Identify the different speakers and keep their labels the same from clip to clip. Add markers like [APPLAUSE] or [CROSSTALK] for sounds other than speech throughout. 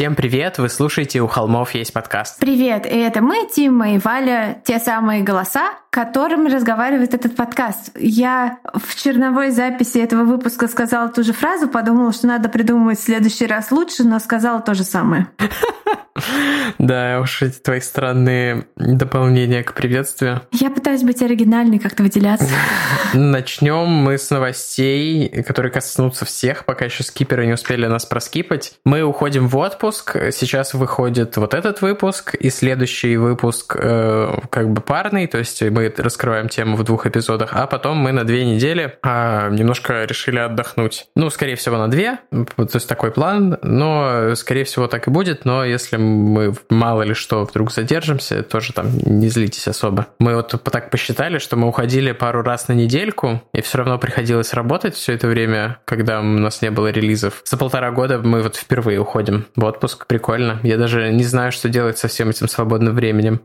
Speaker 1: Всем привет! Вы слушаете «У холмов есть подкаст».
Speaker 2: Привет! И это мы, Тима и Валя, те самые голоса, которым разговаривает этот подкаст. Я в черновой записи этого выпуска сказала ту же фразу, подумала, что надо придумывать в следующий раз лучше, но сказала то же самое. [LAUGHS]
Speaker 1: Да, уж эти твои странные дополнения к приветствию.
Speaker 2: Я пытаюсь быть оригинальной, как-то выделяться.
Speaker 1: Начнем мы с новостей, которые коснутся всех, пока еще скиперы не успели нас проскипать. Мы уходим в отпуск. Сейчас выходит вот этот выпуск, и следующий выпуск э, как бы парный, то есть мы раскрываем тему в двух эпизодах, а потом мы на две недели э, немножко решили отдохнуть. Ну, скорее всего, на две, то есть такой план, но, скорее всего, так и будет, но если мы мало ли что вдруг задержимся, тоже там не злитесь особо. Мы вот так посчитали, что мы уходили пару раз на недельку, и все равно приходилось работать все это время, когда у нас не было релизов. За полтора года мы вот впервые уходим в отпуск. Прикольно. Я даже не знаю, что делать со всем этим свободным временем.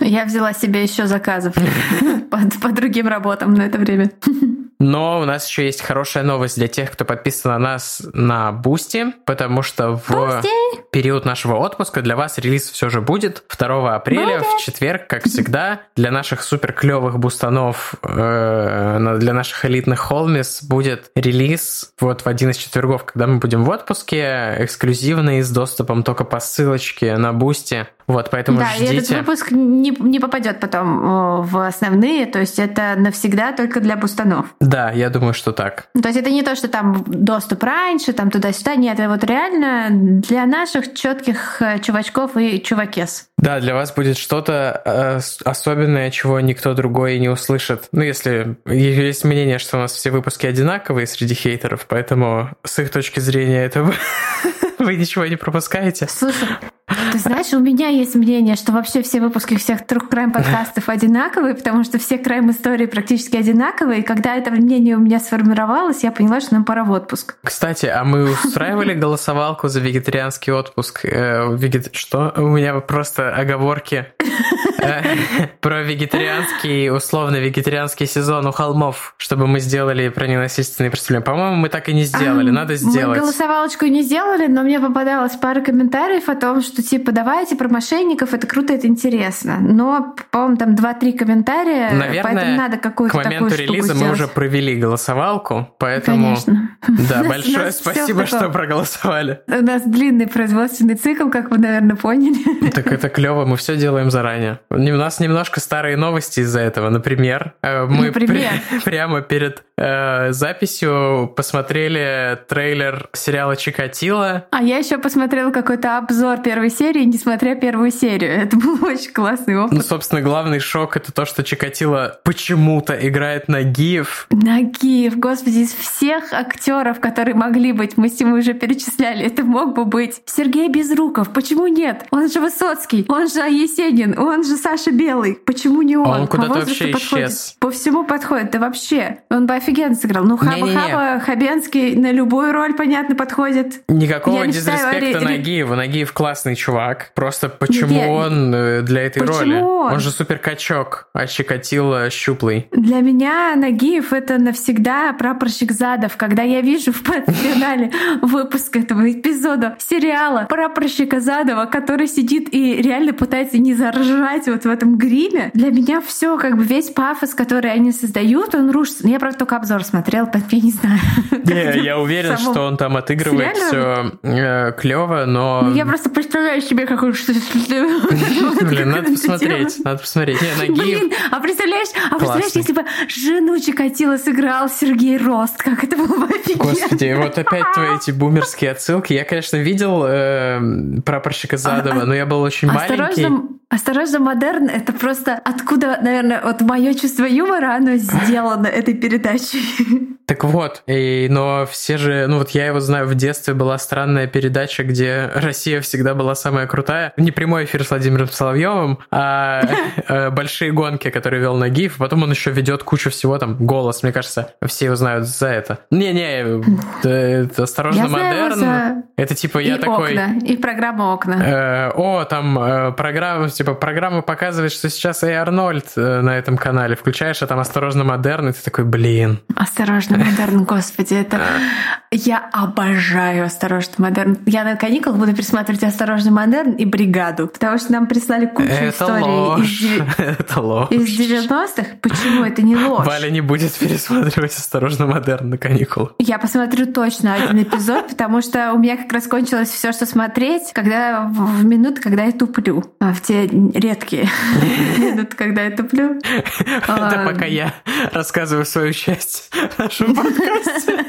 Speaker 2: Я взяла себе еще заказов [LAUGHS] по другим работам на это время. [LAUGHS]
Speaker 1: Но у нас еще есть хорошая новость для тех, кто подписан на нас на Boosty, потому что в Boosty. период нашего отпуска для вас релиз все же будет 2 апреля будет. в четверг, как всегда. Для наших супер клевых бустанов, э, для наших элитных homies будет релиз вот в один из четвергов, когда мы будем в отпуске, эксклюзивный с доступом только по ссылочке на Boosty. Вот, поэтому
Speaker 2: да,
Speaker 1: ждите.
Speaker 2: и этот выпуск не, не попадет потом в основные, то есть это навсегда только для бустанов.
Speaker 1: Да, я думаю, что так.
Speaker 2: То есть это не то, что там доступ раньше, там туда-сюда, нет, это вот реально для наших четких э, чувачков и чувакес.
Speaker 1: Да, для вас будет что-то э, особенное, чего никто другой не услышит. Ну, если есть мнение, что у нас все выпуски одинаковые среди хейтеров, поэтому с их точки зрения это вы [LAUGHS] ничего не пропускаете.
Speaker 2: Слушай, ты знаешь, у меня есть мнение, что вообще все выпуски всех трех крайм подкастов одинаковые, потому что все крайм истории практически одинаковые. И когда это мнение у меня сформировалось, я поняла, что нам пора в отпуск.
Speaker 1: Кстати, а мы устраивали голосовалку за вегетарианский отпуск? Э, что? У меня просто оговорки э, про вегетарианский, условно вегетарианский сезон у холмов, чтобы мы сделали про ненасильственные преступления. По-моему, мы так и не сделали. Надо сделать.
Speaker 2: Мы голосовалочку не сделали, но мне попадалась пара комментариев о том, что типа давайте про мошенников, это круто, это интересно. Но, по-моему, там 2-3 комментария,
Speaker 1: Наверное,
Speaker 2: поэтому надо какую-то
Speaker 1: к моменту
Speaker 2: такую
Speaker 1: релиза мы уже провели голосовалку, поэтому...
Speaker 2: Конечно.
Speaker 1: Да, [LAUGHS] большое спасибо, что проголосовали.
Speaker 2: У нас длинный производственный цикл, как вы, наверное, поняли.
Speaker 1: Так это клево, мы все делаем заранее. У нас немножко старые новости из-за этого. Например, э, мы
Speaker 2: Например? [LAUGHS]
Speaker 1: прямо перед э, записью посмотрели трейлер сериала Чикатило.
Speaker 2: А я еще посмотрела какой-то обзор первой серии, не смотря первую серию. Это был [LAUGHS] очень классный опыт.
Speaker 1: Ну, собственно, главный шок это то, что Чикатило почему-то играет Нагиев.
Speaker 2: Нагиев, господи, из всех актеров, которые могли быть, мы с ним уже перечисляли, это мог бы быть Сергей Безруков. Почему нет? Он же Высоцкий, он же Есенин, он же Саша Белый. Почему не он?
Speaker 1: А он куда-то вообще
Speaker 2: подходит.
Speaker 1: исчез.
Speaker 2: По всему подходит. Да вообще, он бы офигенно сыграл. Ну, Хаба Хаба, Хабенский на любую роль, понятно, подходит.
Speaker 1: Никакого
Speaker 2: Я не
Speaker 1: дизреспекта
Speaker 2: считаю,
Speaker 1: Нагиеву. Нагиев классный чувак. Просто почему
Speaker 2: Нет,
Speaker 1: он э, для этой
Speaker 2: почему
Speaker 1: роли?
Speaker 2: он?
Speaker 1: Он же супер качок, а Чикатило щуплый.
Speaker 2: Для меня Нагиев — это навсегда прапорщик Задов. Когда я вижу в [LAUGHS] финале выпуска этого эпизода сериала прапорщика Задова, который сидит и реально пытается не заржать вот в этом гриме, для меня все как бы весь пафос, который они создают, он рушится. Я, правда, только обзор смотрел, поэтому я не знаю. [LAUGHS]
Speaker 1: Не, я уверен, что он там отыгрывает все э, клево, но...
Speaker 2: Ну, я просто представляю себе, [LAUGHS] как он что
Speaker 1: Блин, надо посмотреть, надо посмотреть.
Speaker 2: Блин, а представляешь, а представляешь, если бы жену Чикатило сыграл Сергей Рост, как это было бы офигенно.
Speaker 1: Господи, вот опять твои эти бумерские отсылки. Я, конечно, видел э, прапорщика Задова, но я был очень маленький.
Speaker 2: Осторожно, модерн — это просто откуда, наверное, вот мое чувство юмора, оно сделано этой передачей.
Speaker 1: Так вот, и, но все же, ну вот я его знаю, в детстве была странная передача, где Россия всегда была самая крутая. Не прямой эфир с Владимиром Соловьевым, а [LAUGHS] э, большие гонки, которые вел Нагиев. Потом он еще ведет кучу всего, там, голос, мне кажется, все его знают за это. Не-не, [LAUGHS] осторожно, модерн. Это типа я такой...
Speaker 2: и программа окна.
Speaker 1: Э, о, там э, программа, типа программа показывает, что сейчас и Арнольд на этом канале. Включаешь, а там осторожно, модерн, и ты такой, блин.
Speaker 2: Осторожно, модерн, [LAUGHS] господи, это... Я обожаю «Осторожно, модерн». Я на каникулах буду пересматривать «Осторожно, модерн» и «Бригаду», потому что нам прислали кучу
Speaker 1: это
Speaker 2: историй
Speaker 1: ложь.
Speaker 2: из, [LAUGHS]
Speaker 1: это ложь.
Speaker 2: из 90-х. Почему это не ложь?
Speaker 1: Валя не будет пересматривать «Осторожно, модерн» на каникулах.
Speaker 2: Я посмотрю точно один эпизод, потому что у меня как раз кончилось все, что смотреть, когда в минуты, когда я туплю. А, в те редкие [LAUGHS] минуты, когда я туплю. [LAUGHS]
Speaker 1: Это пока я рассказываю свою часть нашего подкасте.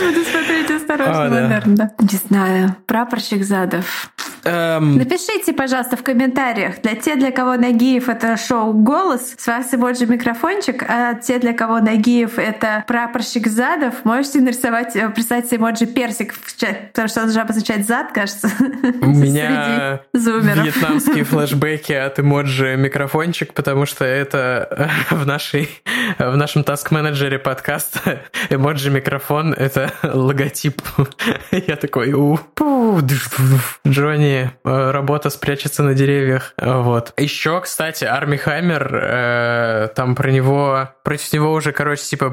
Speaker 2: Буду смотреть осторожно,
Speaker 1: О, да.
Speaker 2: наверное. Не знаю. Прапорщик Задов.
Speaker 1: Эм,
Speaker 2: Напишите, пожалуйста, в комментариях. Для тех, для кого Нагиев — это шоу «Голос», с вас эмоджи микрофончик, а те, для кого Нагиев — это прапорщик Задов, можете нарисовать, э, прислать эмоджи персик в чат, потому что он же обозначает зад, кажется.
Speaker 1: У [LAUGHS] [LAUGHS] меня вьетнамские [LAUGHS] флешбеки от эмоджи микрофончик, потому что это в, нашей, в нашем таск-менеджере подкаста эмоджи микрофон — это логотип. Я такой, у, Джонни, работа спрячется на деревьях. Вот. Еще, кстати, Арми Хаммер, э, там про него, против него уже, короче, типа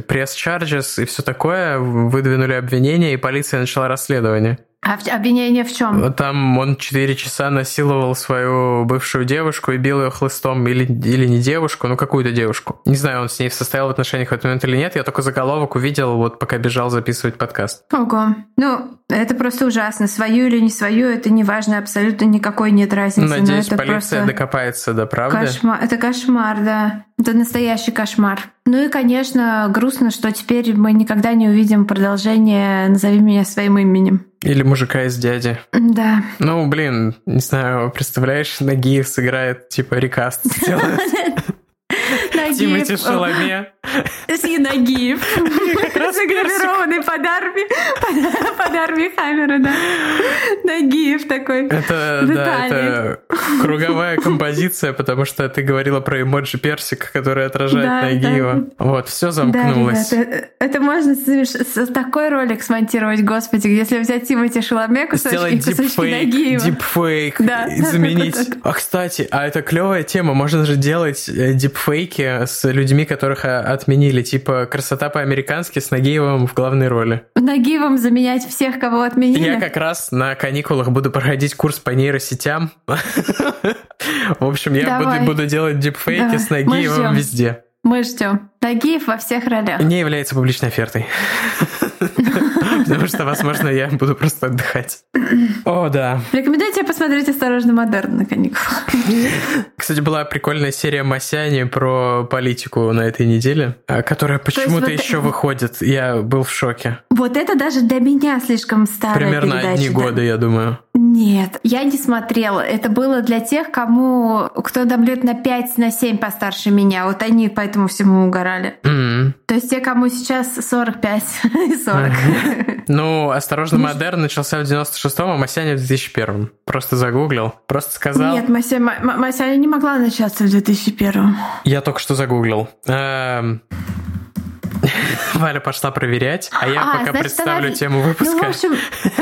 Speaker 1: пресс-чарджес и все такое, выдвинули обвинения, и полиция начала расследование.
Speaker 2: А обвинение в чем?
Speaker 1: Там он 4 часа насиловал свою бывшую девушку и бил ее хлыстом. Или, или не девушку, ну какую-то девушку. Не знаю, он с ней состоял в отношениях в этот момент или нет. Я только заголовок увидел, вот пока бежал записывать подкаст.
Speaker 2: Ого. Ну, это просто ужасно. Свою или не свою, это не важно абсолютно никакой нет разницы.
Speaker 1: Надеюсь, полиция
Speaker 2: просто
Speaker 1: докопается до правды.
Speaker 2: Кошмар. Это кошмар, да. Это настоящий кошмар. Ну и, конечно, грустно, что теперь мы никогда не увидим продолжение «Назови меня своим именем».
Speaker 1: Или мужика из дяди.
Speaker 2: Да.
Speaker 1: Ну, блин, не знаю, представляешь, Нагиев сыграет, типа, рекаст [LAUGHS] сделает. [LAUGHS] Тимати Шаломе.
Speaker 2: И Нагиев. Загравированный под армией, под армией Хаммера, да. Нагиев такой.
Speaker 1: Это, да, это круговая композиция, потому что ты говорила про эмоджи персик, который отражает
Speaker 2: Да,
Speaker 1: Нагиева. Вот, все замкнулось.
Speaker 2: Да, ребята, это можно с- такой ролик смонтировать, господи, если взять Тимати Шаломе, кусочки,
Speaker 1: Сделать
Speaker 2: кусочки
Speaker 1: дипфейк,
Speaker 2: Нагиева.
Speaker 1: дипфейк
Speaker 2: Да,
Speaker 1: заменить.
Speaker 2: да, да,
Speaker 1: А, кстати, а это клевая тема. Можно же делать э, дипфейки с людьми, которых а, отменили. Типа «Красота по-американски» с Нагиевым в главной роли.
Speaker 2: Нагиевым заменять всех, кого отменили.
Speaker 1: Я как раз на каникулах буду проходить курс по нейросетям. [LAUGHS] В общем, я буду, делать дипфейки с Нагиевым везде.
Speaker 2: Мы ждем. Нагиев во всех ролях.
Speaker 1: Не является публичной офертой. [LAUGHS] Потому что, возможно, я буду просто отдыхать. О, да.
Speaker 2: Рекомендую тебе посмотреть «Осторожно, модерн» на каникулах.
Speaker 1: Кстати, была прикольная серия Масяни про политику на этой неделе, а, которая почему-то
Speaker 2: вот-
Speaker 1: еще выходит. Я был в шоке.
Speaker 2: Вот это даже для меня слишком старая
Speaker 1: Примерно
Speaker 2: передача.
Speaker 1: одни
Speaker 2: да.
Speaker 1: годы, я думаю.
Speaker 2: Нет, я не смотрела. Это было для тех, кому кто там лет на 5, на 7 постарше меня. Вот они по этому всему угорали. То есть те, кому сейчас 45 [LAUGHS] и 40. [LAUGHS]
Speaker 1: Ну, «Осторожно, модерн» начался в 96-м, а Масяня в 2001-м. Просто загуглил. Просто сказал.
Speaker 2: Нет, Мася, Ма- Ма- Масяня не могла начаться в 2001.
Speaker 1: Я только что загуглил. [LAUGHS] Валя пошла проверять, а я
Speaker 2: А,
Speaker 1: пока
Speaker 2: значит,
Speaker 1: представлю
Speaker 2: она-
Speaker 1: тему
Speaker 2: Ну,
Speaker 1: выпуска.
Speaker 2: в общем,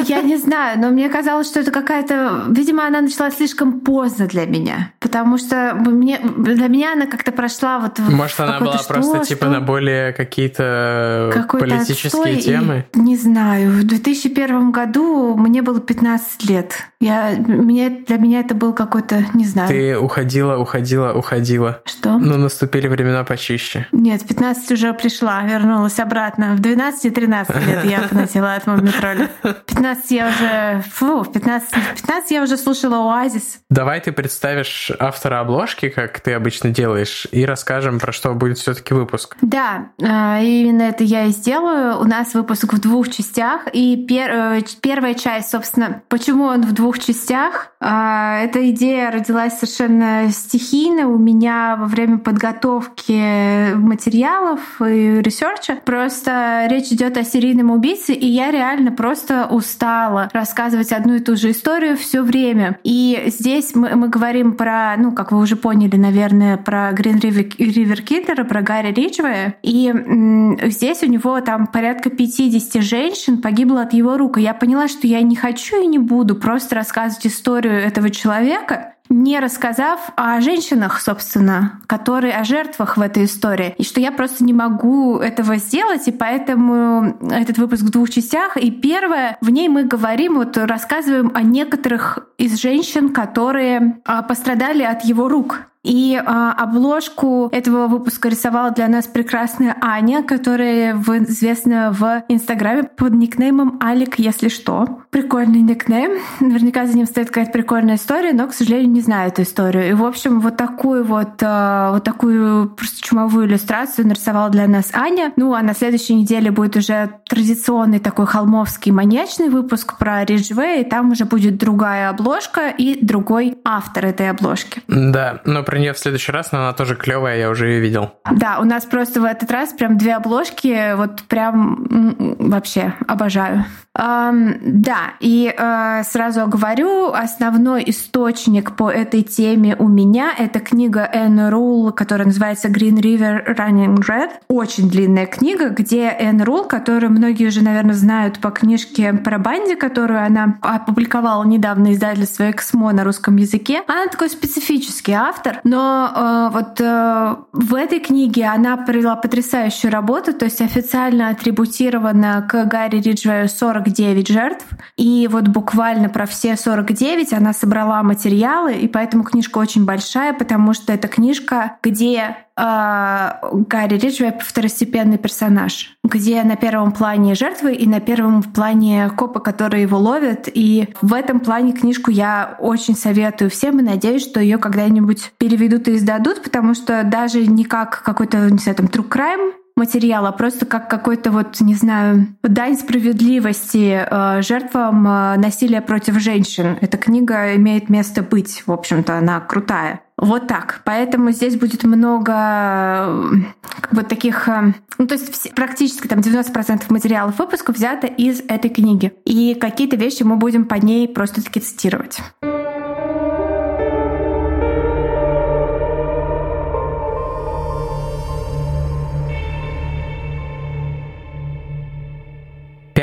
Speaker 2: я не знаю, но мне казалось, что это какая-то... Видимо, она начала слишком поздно для меня. Потому что мне, для меня она как-то прошла вот в
Speaker 1: Может, она была
Speaker 2: что,
Speaker 1: просто типа
Speaker 2: что?
Speaker 1: на более какие-то политические
Speaker 2: отстой, и-
Speaker 1: темы?
Speaker 2: не знаю. В 2001 году мне было 15 лет. Я, мне, для меня это был какой-то, не знаю.
Speaker 1: Ты уходила, уходила, уходила.
Speaker 2: Что?
Speaker 1: Но наступили времена почище.
Speaker 2: Нет, в 15 уже пришла, вернулась обратно. В 12 и 13 лет я поносила от Мумитроля. В 15 я уже... Фу, в 15, в 15 я уже слушала Оазис.
Speaker 1: Давай ты представишь автора обложки, как ты обычно делаешь, и расскажем, про что будет все-таки выпуск.
Speaker 2: Да, э, именно это я и сделаю. У нас выпуск в двух частях. И пер- э, первая часть, собственно, почему он в двух частях? А, Эта идея родилась совершенно стихийно у меня во время подготовки материалов и ресерча. Просто речь идет о серийном убийце, и я реально просто устала рассказывать одну и ту же историю все время. И здесь мы, мы говорим про, ну, как вы уже поняли, наверное, про River, River Killer, про Гарри Риджвея. И м, здесь у него там порядка 50 женщин погибло от его рук. И я поняла, что я не хочу и не буду просто рассказывать историю этого человека, не рассказав о женщинах, собственно, которые о жертвах в этой истории. И что я просто не могу этого сделать, и поэтому этот выпуск в двух частях. И первое, в ней мы говорим, вот рассказываем о некоторых из женщин, которые а, пострадали от его рук. И а, обложку этого выпуска рисовала для нас прекрасная Аня, которая известна в Инстаграме под никнеймом Алик, если что. Прикольный никнейм. Наверняка за ним стоит какая-то прикольная история, но, к сожалению, не знаю эту историю. И, в общем, вот такую вот, а, вот такую просто чумовую иллюстрацию нарисовала для нас Аня. Ну, а на следующей неделе будет уже традиционный такой холмовский маньячный выпуск про Риджвей, и там уже будет другая обложка и другой автор этой обложки.
Speaker 1: Да, но про нее в следующий раз, но она тоже клевая, я уже ее видел.
Speaker 2: Да, у нас просто в этот раз прям две обложки, вот прям вообще обожаю. Ам, да, и э, сразу говорю, основной источник по этой теме у меня это книга Энн Рул, которая называется Green River Running Red. Очень длинная книга, где Энн Рул, которую многие уже, наверное, знают по книжке про Банди, которую она опубликовала недавно издательство Эксмо на русском языке. Она такой специфический автор, но э, вот э, в этой книге она провела потрясающую работу, то есть официально атрибутирована к Гарри Риджвею 49 жертв. И вот буквально про все 49 она собрала материалы, и поэтому книжка очень большая, потому что это книжка, где Гарри Риджвей второстепенный персонаж, где на первом плане жертвы и на первом плане копы, которые его ловят. И в этом плане книжку я очень советую всем и надеюсь, что ее когда-нибудь переведут и издадут, потому что даже не как какой-то, не знаю, там, true crime материал, а просто как какой-то вот, не знаю, дань справедливости э, жертвам э, насилия против женщин. Эта книга имеет место быть, в общем-то, она крутая. Вот так. Поэтому здесь будет много э, как бы таких... э, Ну, то есть практически там 90% материалов выпуска взято из этой книги. И какие-то вещи мы будем по ней просто-таки цитировать.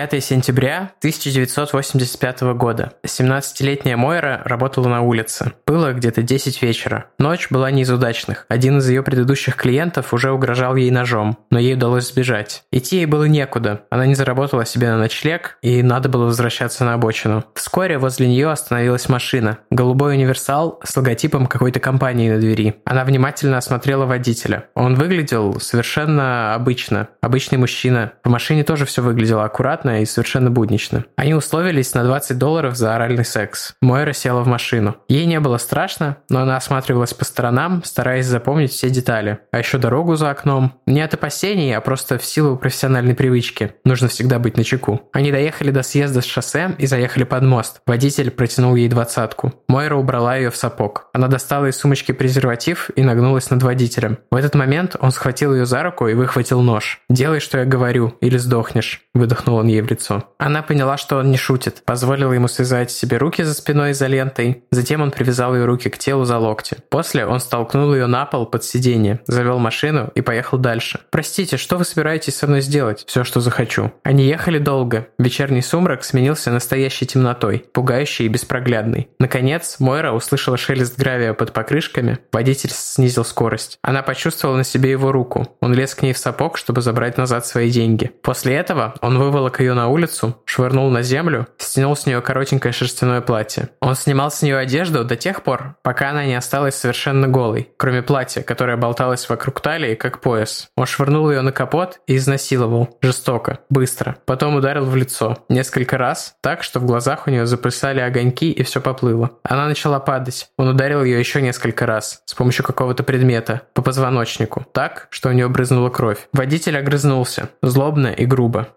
Speaker 1: Пятое сентября 1985 года. 17-летняя Мойра работала на улице. Было где-то 10 вечера. Ночь была не из удачных. Один из ее предыдущих клиентов уже угрожал ей ножом, но ей удалось сбежать. Идти ей было некуда. Она не заработала себе на ночлег, и надо было возвращаться на обочину. Вскоре возле нее остановилась машина. Голубой универсал с логотипом какой-то компании на двери. Она внимательно осмотрела водителя. Он выглядел совершенно обычно. Обычный мужчина. В машине тоже все выглядело аккуратно и совершенно буднично. Они условились на 20 долларов за оральный секс. Мойра села в машину. Ей не было страшно, но она осматривалась по сторонам, стараясь запомнить все детали. А еще дорогу за окном. Не от опасений, а просто в силу профессиональной привычки. Нужно всегда быть на чеку. Они доехали до съезда с шоссе и заехали под мост. Водитель протянул ей двадцатку. Мойра убрала ее в сапог. Она достала из сумочки презерватив и нагнулась над водителем. В этот момент он схватил ее за руку и выхватил нож. «Делай, что я говорю, или сдохнешь», — выдохнул он ей в лицо. Она поняла, что он не шутит, позволила ему связать себе руки за спиной изолентой, затем он привязал ее руки к телу за локти. После он столкнул ее на пол под сиденье, завел машину и поехал дальше. «Простите, что вы собираетесь со мной сделать?» «Все, что захочу». Они ехали долго. Вечерний сумрак сменился настоящей темнотой, пугающей и беспроглядной. Наконец, Мойра услышала шелест гравия под покрышками. Водитель снизил скорость. Она почувствовала на себе его руку. Он лез к ней в сапог, чтобы забрать назад свои деньги. После этого он выволок ее на улицу, швырнул на землю, стянул с нее коротенькое шерстяное платье. Он снимал с нее одежду до тех пор, пока она не осталась совершенно голой, кроме платья, которое болталось вокруг талии, как пояс. Он швырнул ее на капот и изнасиловал. Жестоко, быстро. Потом ударил в лицо. Несколько раз, так, что в глазах у нее заплясали огоньки и все поплыло. Она начала падать. Он ударил ее еще несколько раз с помощью какого-то предмета по позвоночнику, так, что у нее брызнула кровь. Водитель огрызнулся, злобно и грубо,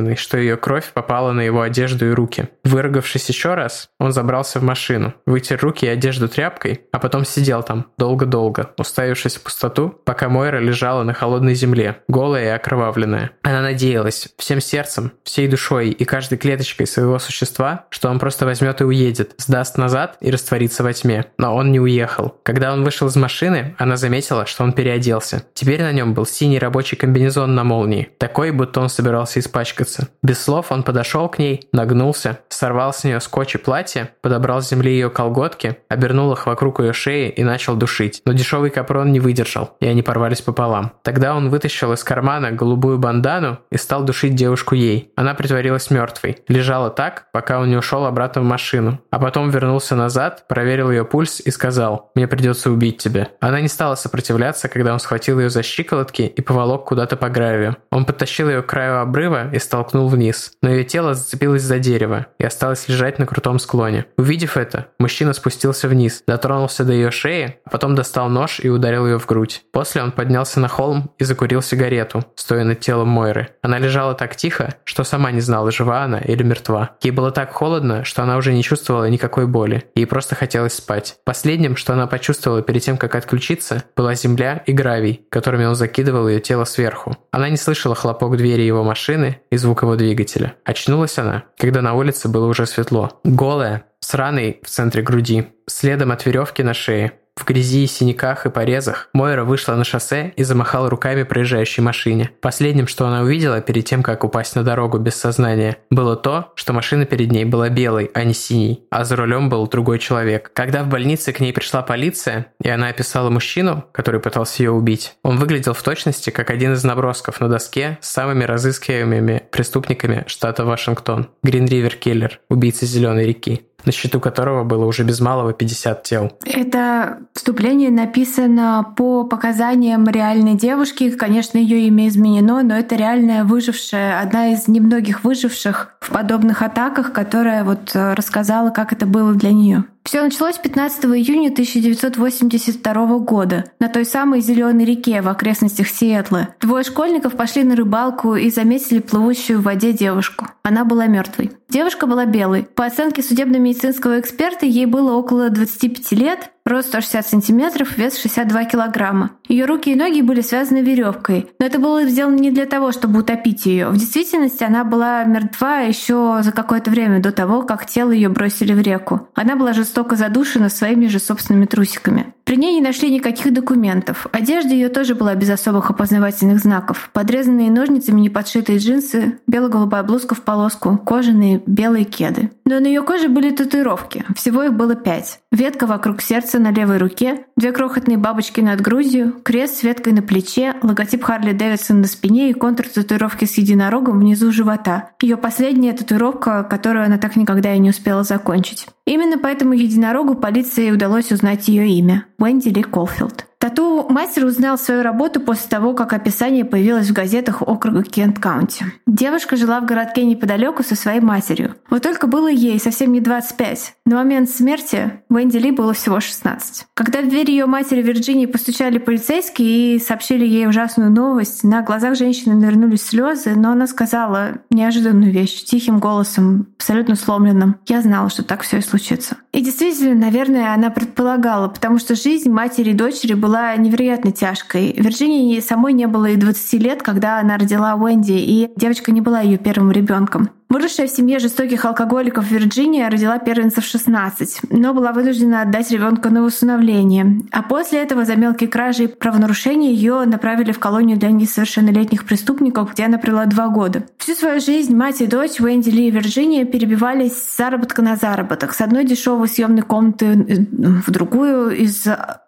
Speaker 1: раздосадованный, что ее кровь попала на его одежду и руки. Выругавшись еще раз, он забрался в машину, вытер руки и одежду тряпкой, а потом сидел там долго-долго, уставившись в пустоту, пока Мойра лежала на холодной земле, голая и окровавленная. Она надеялась всем сердцем, всей душой и каждой клеточкой своего существа, что он просто возьмет и уедет, сдаст назад и растворится во тьме. Но он не уехал. Когда он вышел из машины, она заметила, что он переоделся. Теперь на нем был синий рабочий комбинезон на молнии, такой, будто он собирался испачкаться. Без слов он подошел к ней, нагнулся, сорвал с нее скотч и платье, подобрал с земли ее колготки, обернул их вокруг ее шеи и начал душить. Но дешевый капрон не выдержал, и они порвались пополам. Тогда он вытащил из кармана голубую бандану и стал душить девушку ей. Она притворилась мертвой, лежала так, пока он не ушел обратно в машину. А потом вернулся назад, проверил ее пульс и сказал «Мне придется убить тебя». Она не стала сопротивляться, когда он схватил ее за щиколотки и поволок куда-то по гравию. Он подтащил ее к краю обрыва и столкнул вниз, но ее тело зацепилось за дерево и осталось лежать на крутом склоне. Увидев это, мужчина спустился вниз, дотронулся до ее шеи, а потом достал нож и ударил ее в грудь. После он поднялся на холм и закурил сигарету, стоя над телом Мойры. Она лежала так тихо, что сама не знала, жива она или мертва. Ей было так холодно, что она уже не чувствовала никакой боли. Ей просто хотелось спать. Последним, что она почувствовала перед тем, как отключиться, была земля и гравий, которыми он закидывал ее тело сверху. Она не слышала хлопок двери его машины и звук его двигателя. Очнулась она, когда на улице было уже светло. Голая, с раной в центре груди, следом от веревки на шее, в грязи, синяках и порезах Мойра вышла на шоссе и замахала руками проезжающей машине. Последним, что она увидела перед тем, как упасть на дорогу без сознания, было то, что машина перед ней была белой, а не синей, а за рулем был другой человек. Когда в больнице к ней пришла полиция, и она описала мужчину, который пытался ее убить, он выглядел в точности как один из набросков на доске с самыми разыскиваемыми преступниками штата Вашингтон. Грин Ривер Киллер, убийца Зеленой реки на счету которого было уже без малого 50 тел.
Speaker 2: Это вступление написано по показаниям реальной девушки. Конечно, ее имя изменено, но это реальная выжившая, одна из немногих выживших в подобных атаках, которая вот э, рассказала, как это было для нее. Все началось 15 июня 1982 года на той самой Зеленой реке в окрестностях Сиэтла. Двое школьников пошли на рыбалку и заметили плывущую в воде девушку. Она была мертвой. Девушка была белой. По оценке судебно-медицинского эксперта, ей было около 25 лет, рост 160 сантиметров, вес 62 килограмма. Ее руки и ноги были связаны веревкой, но это было сделано не для того, чтобы утопить ее. В действительности она была мертва еще за какое-то время до того, как тело ее бросили в реку. Она была жестоко задушена своими же собственными трусиками. При ней не нашли никаких документов. Одежда ее тоже была без особых опознавательных знаков. Подрезанные ножницами неподшитые джинсы, бело-голубая блузка в полоску, кожаные белые кеды. Но на ее коже были татуировки. Всего их было пять. Ветка вокруг сердца на левой руке, две крохотные бабочки над грудью, крест с веткой на плече, логотип Харли Дэвидсон на спине и контур татуировки с единорогом внизу живота. Ее последняя татуировка, которую она так никогда и не успела закончить. Именно по этому единорогу полиции удалось узнать ее имя – Уэнди Ли Колфилд. Тату-мастер узнал свою работу после того, как описание появилось в газетах округа Кент-Каунти. Девушка жила в городке неподалеку со своей матерью. Вот только было ей совсем не 25. На момент смерти Венди Ли было всего 16. Когда в дверь ее матери Вирджинии постучали полицейские и сообщили ей ужасную новость, на глазах женщины навернулись слезы, но она сказала неожиданную вещь тихим голосом, абсолютно сломленным. «Я знала, что так все и случится. И действительно, наверное, она предполагала, потому что жизнь матери и дочери была невероятно тяжкой. Вирджинии самой не было и 20 лет, когда она родила Уэнди, и девочка не была ее первым ребенком. Выросшая в семье жестоких алкоголиков Вирджиния родила первенца в 16, но была вынуждена отдать ребенка на усыновление. А после этого за мелкие кражи и правонарушения ее направили в колонию для несовершеннолетних преступников, где она провела два года. Всю свою жизнь мать и дочь Уэнди Ли и Вирджиния перебивались с заработка на заработок, с одной дешевой съемной комнаты в другую, из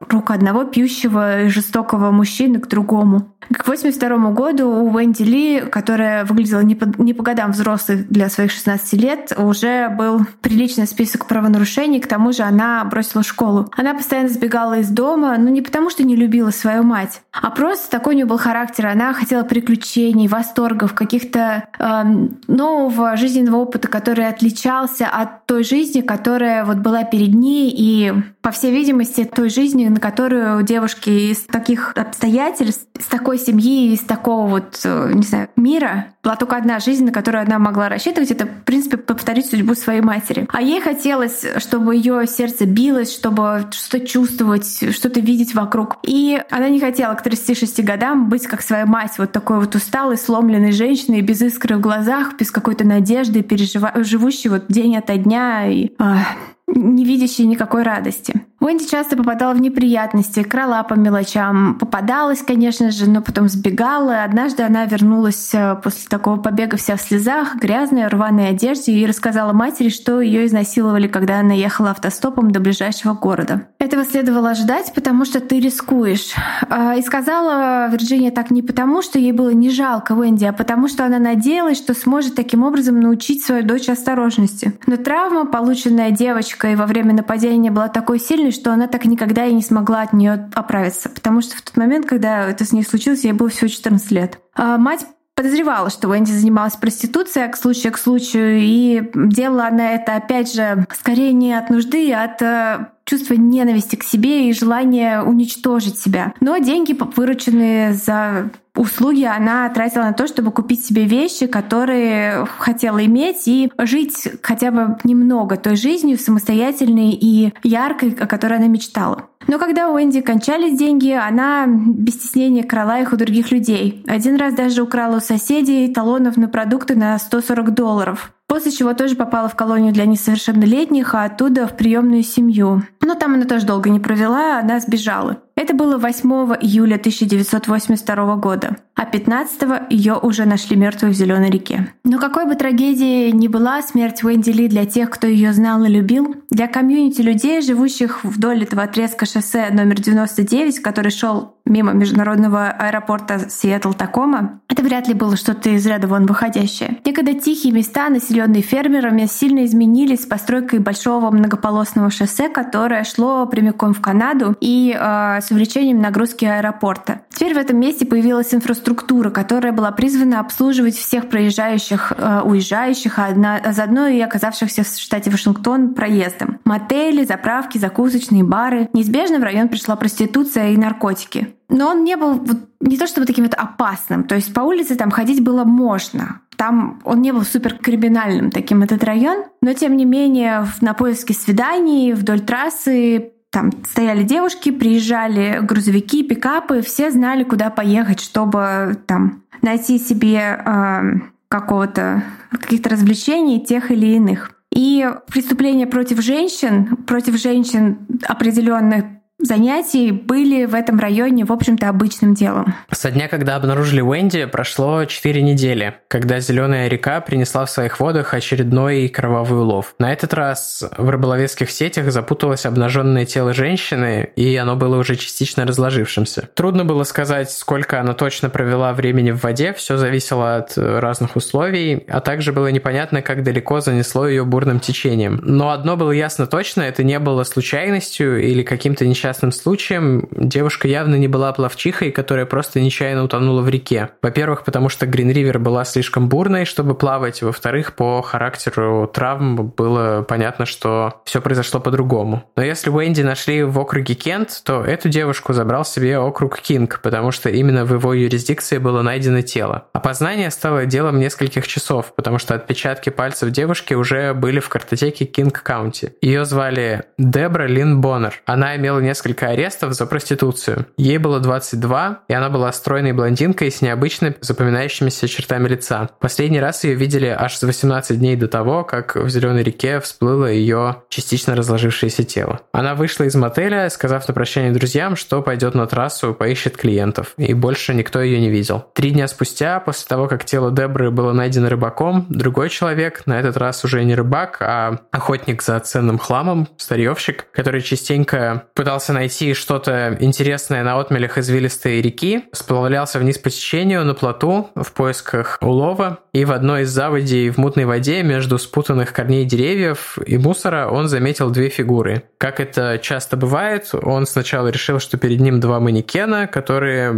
Speaker 2: рук одного пьющего и жестокого мужчины к другому. К 1982 году у Уэнди Ли, которая выглядела не по, не по годам взрослых для своих 16 лет, уже был приличный список правонарушений. К тому же она бросила школу. Она постоянно сбегала из дома, но не потому, что не любила свою мать, а просто такой у нее был характер. Она хотела приключений, восторгов, каких-то э, нового жизненного опыта, который отличался от той жизни, которая вот была перед ней, и, по всей видимости, той жизни, на которую девушки из таких обстоятельств, с такой семьи, из такого вот, э, не знаю, мира была только одна жизнь, на которую она могла рассчитывать, это, в принципе, повторить судьбу своей матери. А ей хотелось, чтобы ее сердце билось, чтобы что-то чувствовать, что-то видеть вокруг. И она не хотела к 36 годам быть как своя мать, вот такой вот усталой, сломленной женщиной, без искры в глазах, без какой-то надежды, пережива... живущей вот день ото дня и а, не видящей никакой радости. Уэнди часто попадала в неприятности, крала по мелочам. Попадалась, конечно же, но потом сбегала. Однажды она вернулась э, после такого побега вся в слезах, грязная, рваной одежде и рассказала матери, что ее изнасиловали, когда она ехала автостопом до ближайшего города. Этого следовало ожидать, потому что ты рискуешь. А, и сказала Вирджиния так не потому, что ей было не жалко Уэнди, а потому что она надеялась, что сможет таким образом научить свою дочь осторожности. Но травма, полученная девочкой во время нападения, была такой сильной, что она так никогда и не смогла от нее оправиться, потому что в тот момент, когда это с ней случилось, ей было всего 14 лет. А мать подозревала, что Уэнди занималась проституцией к случаю к случаю, и делала она это, опять же, скорее не от нужды, а от э, чувства ненависти к себе и желания уничтожить себя. Но деньги, вырученные за услуги она тратила на то, чтобы купить себе вещи, которые хотела иметь, и жить хотя бы немного той жизнью самостоятельной и яркой, о которой она мечтала. Но когда у Энди кончались деньги, она без стеснения крала их у других людей. Один раз даже украла у соседей талонов на продукты на 140 долларов после чего тоже попала в колонию для несовершеннолетних, а оттуда в приемную семью. Но там она тоже долго не провела, она сбежала. Это было 8 июля 1982 года, а 15 ее уже нашли мертвой в Зеленой реке. Но какой бы трагедией ни была смерть Уэнди Ли для тех, кто ее знал и любил, для комьюнити людей, живущих вдоль этого отрезка шоссе номер 99, который шел мимо международного аэропорта Сиэтл-Такома, это вряд ли было что-то из ряда вон выходящее. Некогда тихие места, населенные фермерами, сильно изменились с постройкой большого многополосного шоссе, которое шло прямиком в Канаду и э, с увеличением нагрузки аэропорта. Теперь в этом месте появилась инфраструктура, которая была призвана обслуживать всех проезжающих, э, уезжающих, а, одна, а заодно и оказавшихся в штате Вашингтон проездом. Мотели, заправки, закусочные, бары. Неизбежно в район пришла проституция и наркотики. Но он не был вот, не то чтобы таким вот опасным. То есть по улице там ходить было можно. Там он не был супер криминальным таким этот район, но тем не менее на поиске свиданий вдоль трассы там стояли девушки, приезжали грузовики, пикапы, все знали, куда поехать, чтобы там найти себе э, какого-то каких-то развлечений тех или иных. И преступления против женщин, против женщин определенных занятий были в этом районе, в общем-то, обычным делом.
Speaker 1: Со дня, когда обнаружили Уэнди, прошло 4 недели, когда Зеленая река принесла в своих водах очередной кровавый улов. На этот раз в рыболовецких сетях запуталось обнаженное тело женщины, и оно было уже частично разложившимся. Трудно было сказать, сколько она точно провела времени в воде, все зависело от разных условий, а также было непонятно, как далеко занесло ее бурным течением. Но одно было ясно точно, это не было случайностью или каким-то несчастным несчастным случаем, девушка явно не была пловчихой, которая просто нечаянно утонула в реке. Во-первых, потому что Грин-Ривер была слишком бурной, чтобы плавать. Во-вторых, по характеру травм было понятно, что все произошло по-другому. Но если Уэнди нашли в округе Кент, то эту девушку забрал себе округ Кинг, потому что именно в его юрисдикции было найдено тело. Опознание стало делом нескольких часов, потому что отпечатки пальцев девушки уже были в картотеке Кинг-Каунти. Ее звали Дебра Лин Боннер. Она имела несколько арестов за проституцию. Ей было 22, и она была стройной блондинкой с необычно запоминающимися чертами лица. Последний раз ее видели аж за 18 дней до того, как в Зеленой реке всплыло ее частично разложившееся тело. Она вышла из мотеля, сказав на прощание друзьям, что пойдет на трассу, поищет клиентов, и больше никто ее не видел. Три дня спустя, после того, как тело Дебры было найдено рыбаком, другой человек, на этот раз уже не рыбак, а охотник за ценным хламом, старьевщик, который частенько пытался найти что-то интересное на отмелях извилистой реки, сплавлялся вниз по течению на плоту в поисках улова, и в одной из заводей в мутной воде между спутанных корней деревьев и мусора он заметил две фигуры. Как это часто бывает, он сначала решил, что перед ним два манекена, которые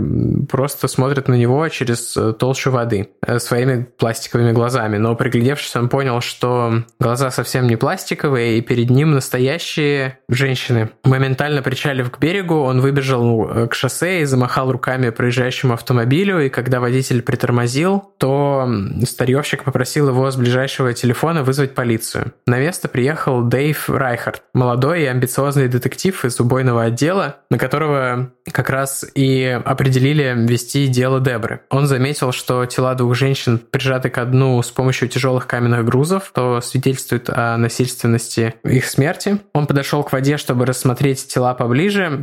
Speaker 1: просто смотрят на него через э, толщу воды э, своими пластиковыми глазами. Но приглядевшись, он понял, что глаза совсем не пластиковые, и перед ним настоящие женщины. Моментально причалив к берегу, он выбежал э, к шоссе и замахал руками проезжающему автомобилю, и когда водитель притормозил, то старьевщик попросил его с ближайшего телефона вызвать полицию. На место приехал Дэйв Райхард, молодой и амбициозный детектив из убойного отдела, на которого как раз и определили вести дело Дебры. Он заметил, что тела двух женщин прижаты к дну с помощью тяжелых каменных грузов, то свидетельствует о насильственности их смерти. Он подошел к воде, чтобы рассмотреть тела поближе,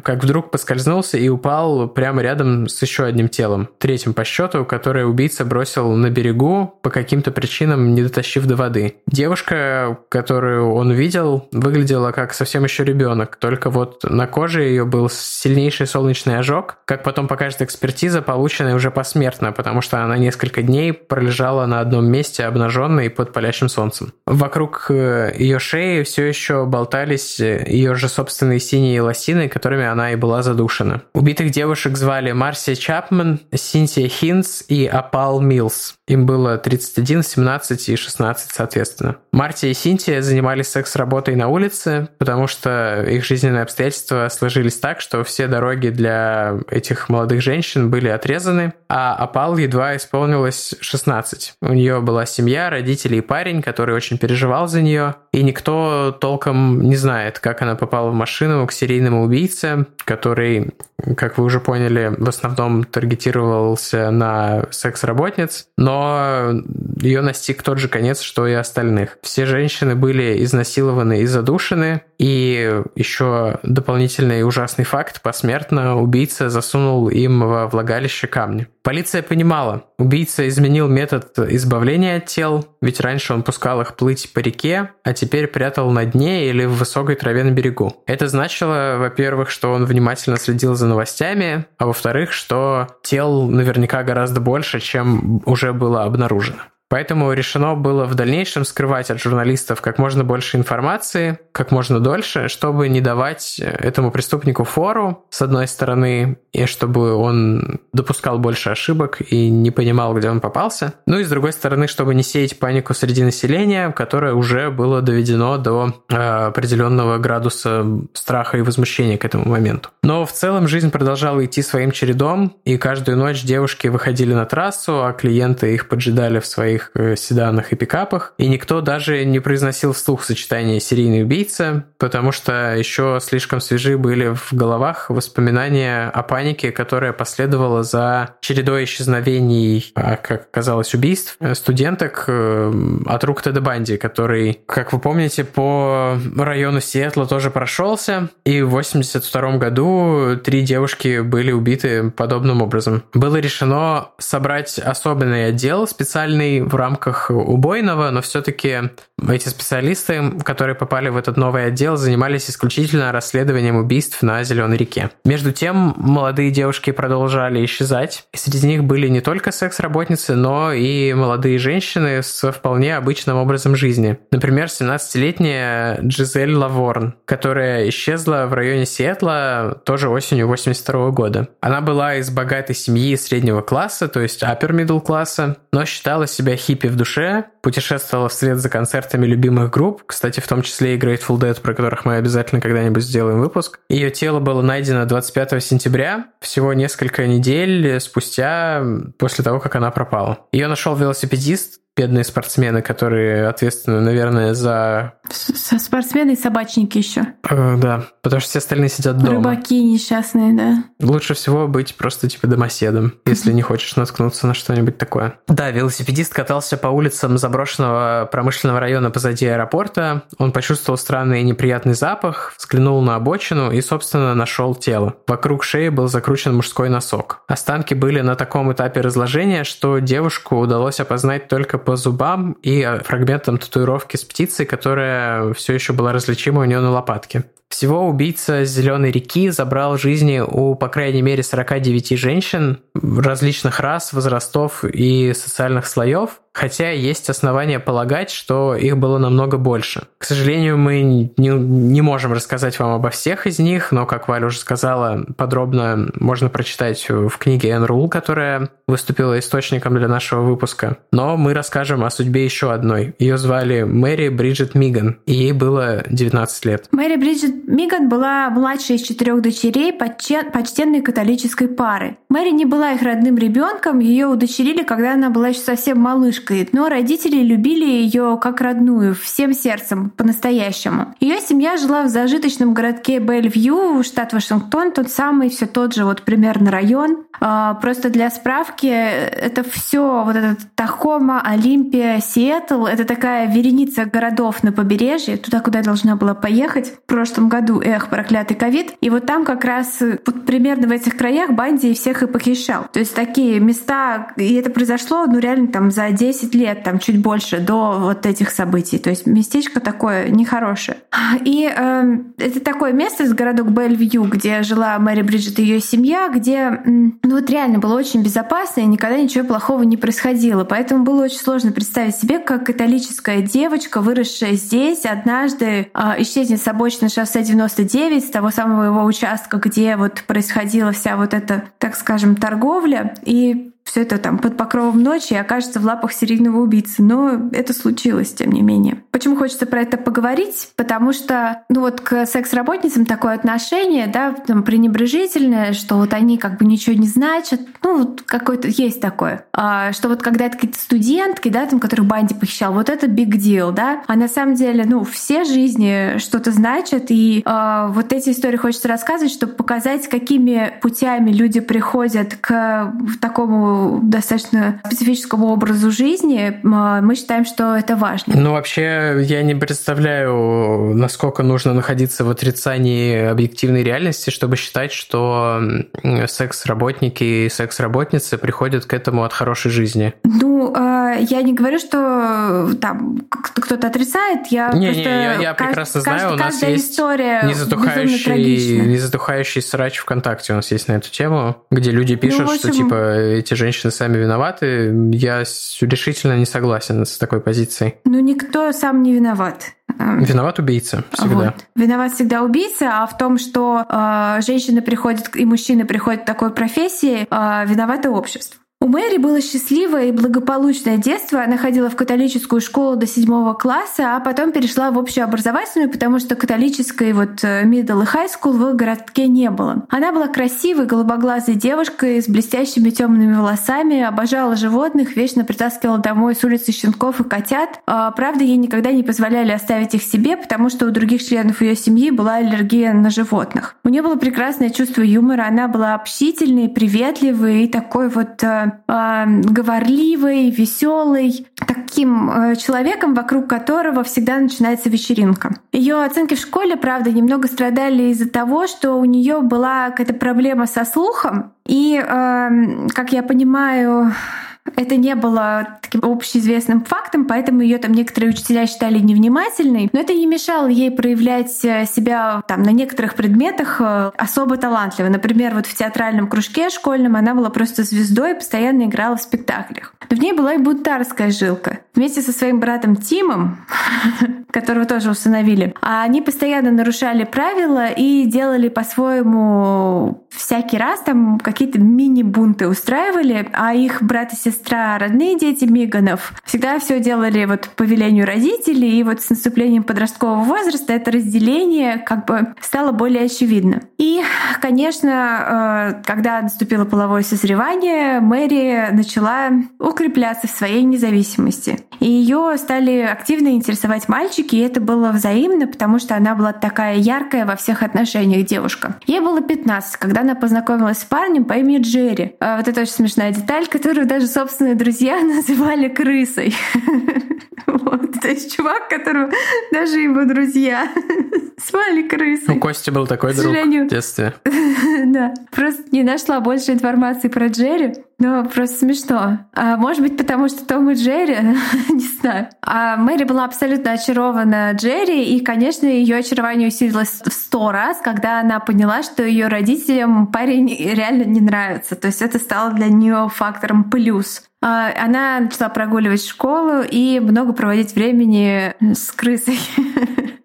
Speaker 1: как вдруг поскользнулся и упал прямо рядом с еще одним телом, третьим по счету, которое убийца бросил на берегу, по каким-то причинам не дотащив до воды. Девушка, которую он видел, выглядела как совсем еще ребенок, только вот на коже ее был сильнейший солнечный ожог, как потом покажет экспертиза, полученная уже посмертно, потому что она несколько дней пролежала на одном месте обнаженной под палящим солнцем. Вокруг э, ее шеи все еще болтались э, ее же собственные синие лосины, которыми она и была задушена. Убитых девушек звали Марсия Чапман, Синтия Хинс и Апал Милс. Им было 31, 17 и 16 соответственно. Марти и Синтия занимались секс-работой на улице, потому что их жизненные обстоятельства сложились так, что все дороги для этих молодых женщин были отрезаны, а Апал едва исполнилось 16. У нее была семья, родители и парень, который очень переживал за нее, и никто толком не знает, как она попала в машину к серийному убийце, который, как вы уже поняли, в основном таргетировался на секс-работниц, но ее настиг тот же конец, что и остальных. Все женщины были изнасилованы и задушены, и еще дополнительный ужасный факт, посмертно убийца засунул им во влагалище камни. Полиция понимала, убийца изменил метод избавления от тел, ведь раньше он пускал их плыть по реке, а теперь прятал на дне или в высокой траве на берегу. Это значило, во-первых, что он внимательно следил за новостями, а во-вторых, что тел наверняка гораздо больше, чем уже было обнаружено. Поэтому решено было в дальнейшем скрывать от журналистов как можно больше информации, как можно дольше, чтобы не давать этому преступнику фору, с одной стороны, и чтобы он допускал больше ошибок и не понимал, где он попался. Ну и с другой стороны, чтобы не сеять панику среди населения, которое уже было доведено до э, определенного градуса страха и возмущения к этому моменту. Но в целом жизнь продолжала идти своим чередом, и каждую ночь девушки выходили на трассу, а клиенты их поджидали в своих своих э, седанах и пикапах, и никто даже не произносил вслух сочетание «серийный убийца», потому что еще слишком свежи были в головах воспоминания о панике, которая последовала за чередой исчезновений, а, как оказалось, убийств студенток э, от рук Теда Банди, который, как вы помните, по району Сиэтла тоже прошелся, и в 82 году три девушки были убиты подобным образом. Было решено собрать особенный отдел специальный в рамках убойного, но все-таки эти специалисты, которые попали в этот новый отдел, занимались исключительно расследованием убийств на Зеленой реке. Между тем, молодые девушки продолжали исчезать. И среди них были не только секс-работницы, но и молодые женщины с вполне обычным образом жизни. Например, 17-летняя Джизель Лаворн, которая исчезла в районе Сиэтла тоже осенью 82 года. Она была из богатой семьи среднего класса, то есть upper middle класса, но считала себя хиппи в душе, путешествовала вслед за концертами любимых групп, кстати, в том числе и Grateful Dead, про которых мы обязательно когда-нибудь сделаем выпуск. Ее тело было найдено 25 сентября, всего несколько недель спустя после того, как она пропала. Ее нашел велосипедист, бедные спортсмены, которые ответственны, наверное, за...
Speaker 2: Со спортсмены и собачники еще.
Speaker 1: Э, да, потому что все остальные сидят дома.
Speaker 2: Рыбаки несчастные, да.
Speaker 1: Лучше всего быть просто типа домоседом, если не хочешь наткнуться на что-нибудь такое. Да, велосипедист катался по улицам заброшенного промышленного района позади аэропорта. Он почувствовал странный и неприятный запах, взглянул на обочину и, собственно, нашел тело. Вокруг шеи был закручен мужской носок. Останки были на таком этапе разложения, что девушку удалось опознать только по зубам и фрагментам татуировки с птицей, которая все еще была различима у нее на лопатке. Всего убийца Зеленой реки забрал жизни у, по крайней мере, 49 женщин различных рас, возрастов и социальных слоев, хотя есть основания полагать, что их было намного больше. К сожалению, мы не, не можем рассказать вам обо всех из них, но, как Валя уже сказала, подробно можно прочитать в книге Энн Рул, которая выступила источником для нашего выпуска. Но мы расскажем о судьбе еще одной. Ее звали Мэри Бриджит Миган, и ей было 19 лет.
Speaker 2: Мэри Бриджит Миган была младшей из четырех дочерей почтенной католической пары. Мэри не была их родным ребенком, ее удочерили, когда она была еще совсем малышкой, но родители любили ее как родную, всем сердцем, по-настоящему. Ее семья жила в зажиточном городке Бельвью, штат Вашингтон, тот самый, все тот же вот примерно район. А, просто для справки, это все, вот этот Тахома, Олимпия, Сиэтл, это такая вереница городов на побережье, туда, куда я должна была поехать в прошлом году, эх, проклятый ковид. И вот там как раз вот примерно в этих краях Банди всех и похищал. То есть такие места, и это произошло, ну реально там за 10 лет, там чуть больше до вот этих событий. То есть местечко такое нехорошее. И э, это такое место, с городок Бельвью, где жила Мэри Бриджит и ее семья, где ну вот реально было очень безопасно и никогда ничего плохого не происходило. Поэтому было очень сложно представить себе, как католическая девочка, выросшая здесь, однажды э, исчезнет с обочины шоссе 99, с того самого его участка, где вот происходила вся вот эта, так скажем, торговля. И все это там под покровом ночи и окажется в лапах серийного убийцы. Но это случилось, тем не менее. Почему хочется про это поговорить? Потому что, ну вот к секс-работницам такое отношение, да, там, пренебрежительное, что вот они как бы ничего не значат. Ну, вот какое-то есть такое. А, что вот когда это какие-то студентки, да, там, которых Банди похищал, вот это big deal, да. А на самом деле, ну, все жизни что-то значат. И а, вот эти истории хочется рассказывать, чтобы показать, какими путями люди приходят к такому достаточно специфическому образу жизни, мы считаем, что это важно.
Speaker 1: Ну, вообще, я не представляю, насколько нужно находиться в отрицании объективной реальности, чтобы считать, что секс-работники и секс-работницы приходят к этому от хорошей жизни.
Speaker 2: Ну, а, я не говорю, что там кто-то отрицает, я
Speaker 1: не,
Speaker 2: просто...
Speaker 1: Не, я, я прекрасно знаю, каждый, у нас есть история незатухающий, незатухающий срач ВКонтакте у нас есть на эту тему, где люди пишут, ну, общем... что типа эти женщины сами виноваты. Я решительно не согласен с такой позицией.
Speaker 2: Ну, никто сам не виноват.
Speaker 1: Виноват убийца всегда. Вот.
Speaker 2: Виноват всегда убийца, а в том, что э, женщины приходят и мужчины приходят к такой профессии, э, виновато общество. У Мэри было счастливое и благополучное детство. Она ходила в католическую школу до седьмого класса, а потом перешла в общеобразовательную, потому что католической вот э, middle и high school в городке не было. Она была красивой, голубоглазой девушкой с блестящими темными волосами, обожала животных, вечно притаскивала домой с улицы щенков и котят. А, правда, ей никогда не позволяли оставить их себе, потому что у других членов ее семьи была аллергия на животных. У нее было прекрасное чувство юмора, она была общительной, приветливой и такой вот э, говорливый, веселый, таким э, человеком, вокруг которого всегда начинается вечеринка. Ее оценки в школе, правда, немного страдали из-за того, что у нее была какая-то проблема со слухом. И, э, как я понимаю, это не было таким общеизвестным фактом, поэтому ее там некоторые учителя считали невнимательной, но это не мешало ей проявлять э, себя там на некоторых предметах э, особо талантливо. Например, вот в театральном кружке школьном она была просто звездой и постоянно играла в спектаклях. Но в ней была и бунтарская жилка. Вместе со своим братом Тимом, [LAUGHS] которого тоже установили, они постоянно нарушали правила и делали по-своему всякий раз там какие-то мини-бунты устраивали, а их брат и сестра, родные дети Миганов, всегда все делали вот по велению родителей, и вот с наступлением подросткового возраста это разделение как бы стало более очевидно. И, конечно, э, когда наступило половое созревание, Мэри начала укрепляться в своей независимости. И ее стали активно интересовать мальчики, и это было взаимно, потому что она была такая яркая во всех отношениях девушка. Ей было 15, когда она познакомилась с парнем по имени Джерри. А вот это очень смешная деталь, которую даже собственные друзья [LAUGHS] называли крысой. [LAUGHS] Вот. То есть чувак, которого даже его друзья [LAUGHS] звали крысой.
Speaker 1: У Кости был такой друг в детстве.
Speaker 2: Да. Просто не нашла больше информации про Джерри. Ну, просто смешно. А, может быть, потому что Том и Джерри, [LAUGHS] не знаю. А Мэри была абсолютно очарована Джерри, и, конечно, ее очарование усилилось в сто раз, когда она поняла, что ее родителям парень реально не нравится. То есть это стало для нее фактором плюс. А, она начала прогуливать школу и много проводить времени с крысой. [LAUGHS]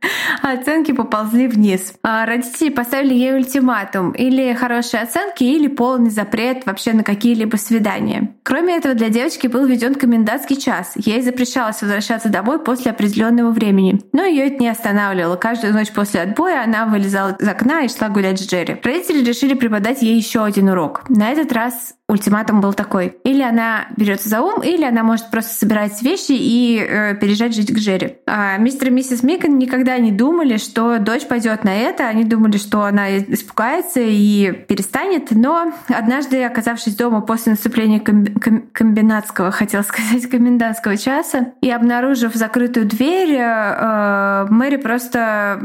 Speaker 2: [LAUGHS] Оценки поползли вниз. А, родители поставили ей ультиматум. Или хорошие оценки, или полный запрет вообще на какие-либо свидания. Кроме этого, для девочки был введен комендантский час. Ей запрещалось возвращаться домой после определенного времени. Но ее это не останавливало. Каждую ночь после отбоя она вылезала из окна и шла гулять с Джерри. Родители решили преподать ей еще один урок. На этот раз ультиматум был такой. Или она берется за ум, или она может просто собирать вещи и э, переезжать жить к Джерри. А мистер и миссис Микон никогда не думали, что дочь пойдет на это. Они думали, что она испугается и перестанет. Но однажды, оказавшись дома после наступления ком- ком- комбинатского, хотел сказать, [LAUGHS] комендантского часа, и обнаружив закрытую дверь, э, э, Мэри просто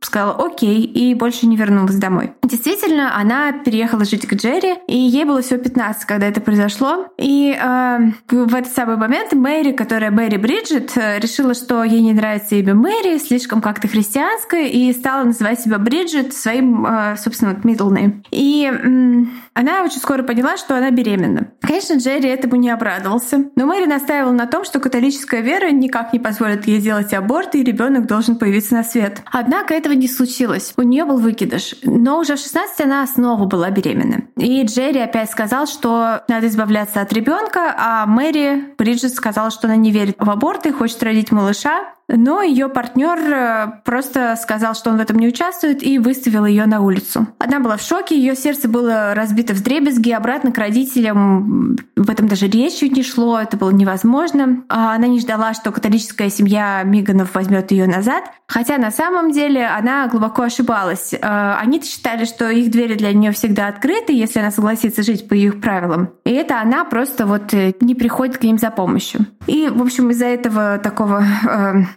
Speaker 2: сказала «Окей», и больше не вернулась домой. Действительно, она переехала жить к Джерри, и ей было всего 15 15, когда это произошло. И э, в этот самый момент Мэри, которая Мэри Бриджит, э, решила, что ей не нравится имя Мэри, слишком как-то христианское, и стала называть себя Бриджит своим, э, собственно, middle name. И э, она очень скоро поняла, что она беременна. Конечно, Джерри этому не обрадовался, но Мэри настаивала на том, что католическая вера никак не позволит ей делать аборт, и ребенок должен появиться на свет. Однако этого не случилось. У нее был выкидыш. Но уже в 16 она снова была беременна. И Джерри опять сказал, что надо избавляться от ребенка, а Мэри Бриджит сказала, что она не верит в аборт и хочет родить малыша, но ее партнер э, просто сказал, что он в этом не участвует, и выставил ее на улицу. Она была в шоке, ее сердце было разбито в дребезги, обратно к родителям в этом даже речью не шло, это было невозможно. А она не ждала, что католическая семья Миганов возьмет ее назад, хотя на самом деле она глубоко ошибалась. Э, они считали, что их двери для нее всегда открыты, если она согласится жить по их правилам. И это она просто вот э, не приходит к ним за помощью. И, в общем, из-за этого такого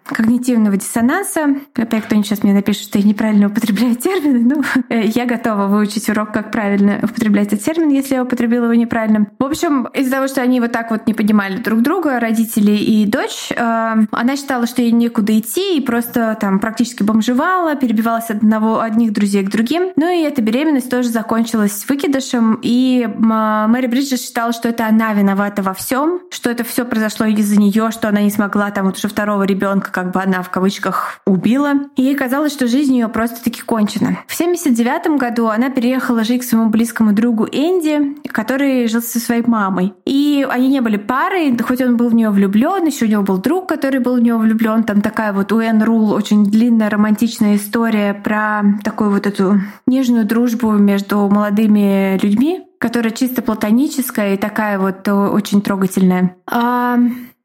Speaker 2: когнитивного диссонанса. Опять кто-нибудь сейчас мне напишет, что я неправильно употребляю термины. Ну, [LAUGHS] э, я готова выучить урок, как правильно употреблять этот термин, если я употребила его неправильно. В общем, из-за того, что они вот так вот не понимали друг друга, родители и дочь, э, она считала, что ей некуда идти и просто там практически бомжевала, перебивалась от одного, одних друзей к другим. Ну и эта беременность тоже закончилась выкидышем, и Мэри Бриджес считала, что это она виновата во всем, что это все произошло из-за нее, что она не смогла там вот уже второго ребенка как бы она в кавычках убила. И ей казалось, что жизнь ее просто-таки кончена. В 79 году она переехала жить к своему близкому другу Энди, который жил со своей мамой. И они не были парой, хоть он был в нее влюблен, еще у него был друг, который был в нее влюблен. Там такая вот у Энн Рул очень длинная романтичная история про такую вот эту нежную дружбу между молодыми людьми, которая чисто платоническая и такая вот очень трогательная. А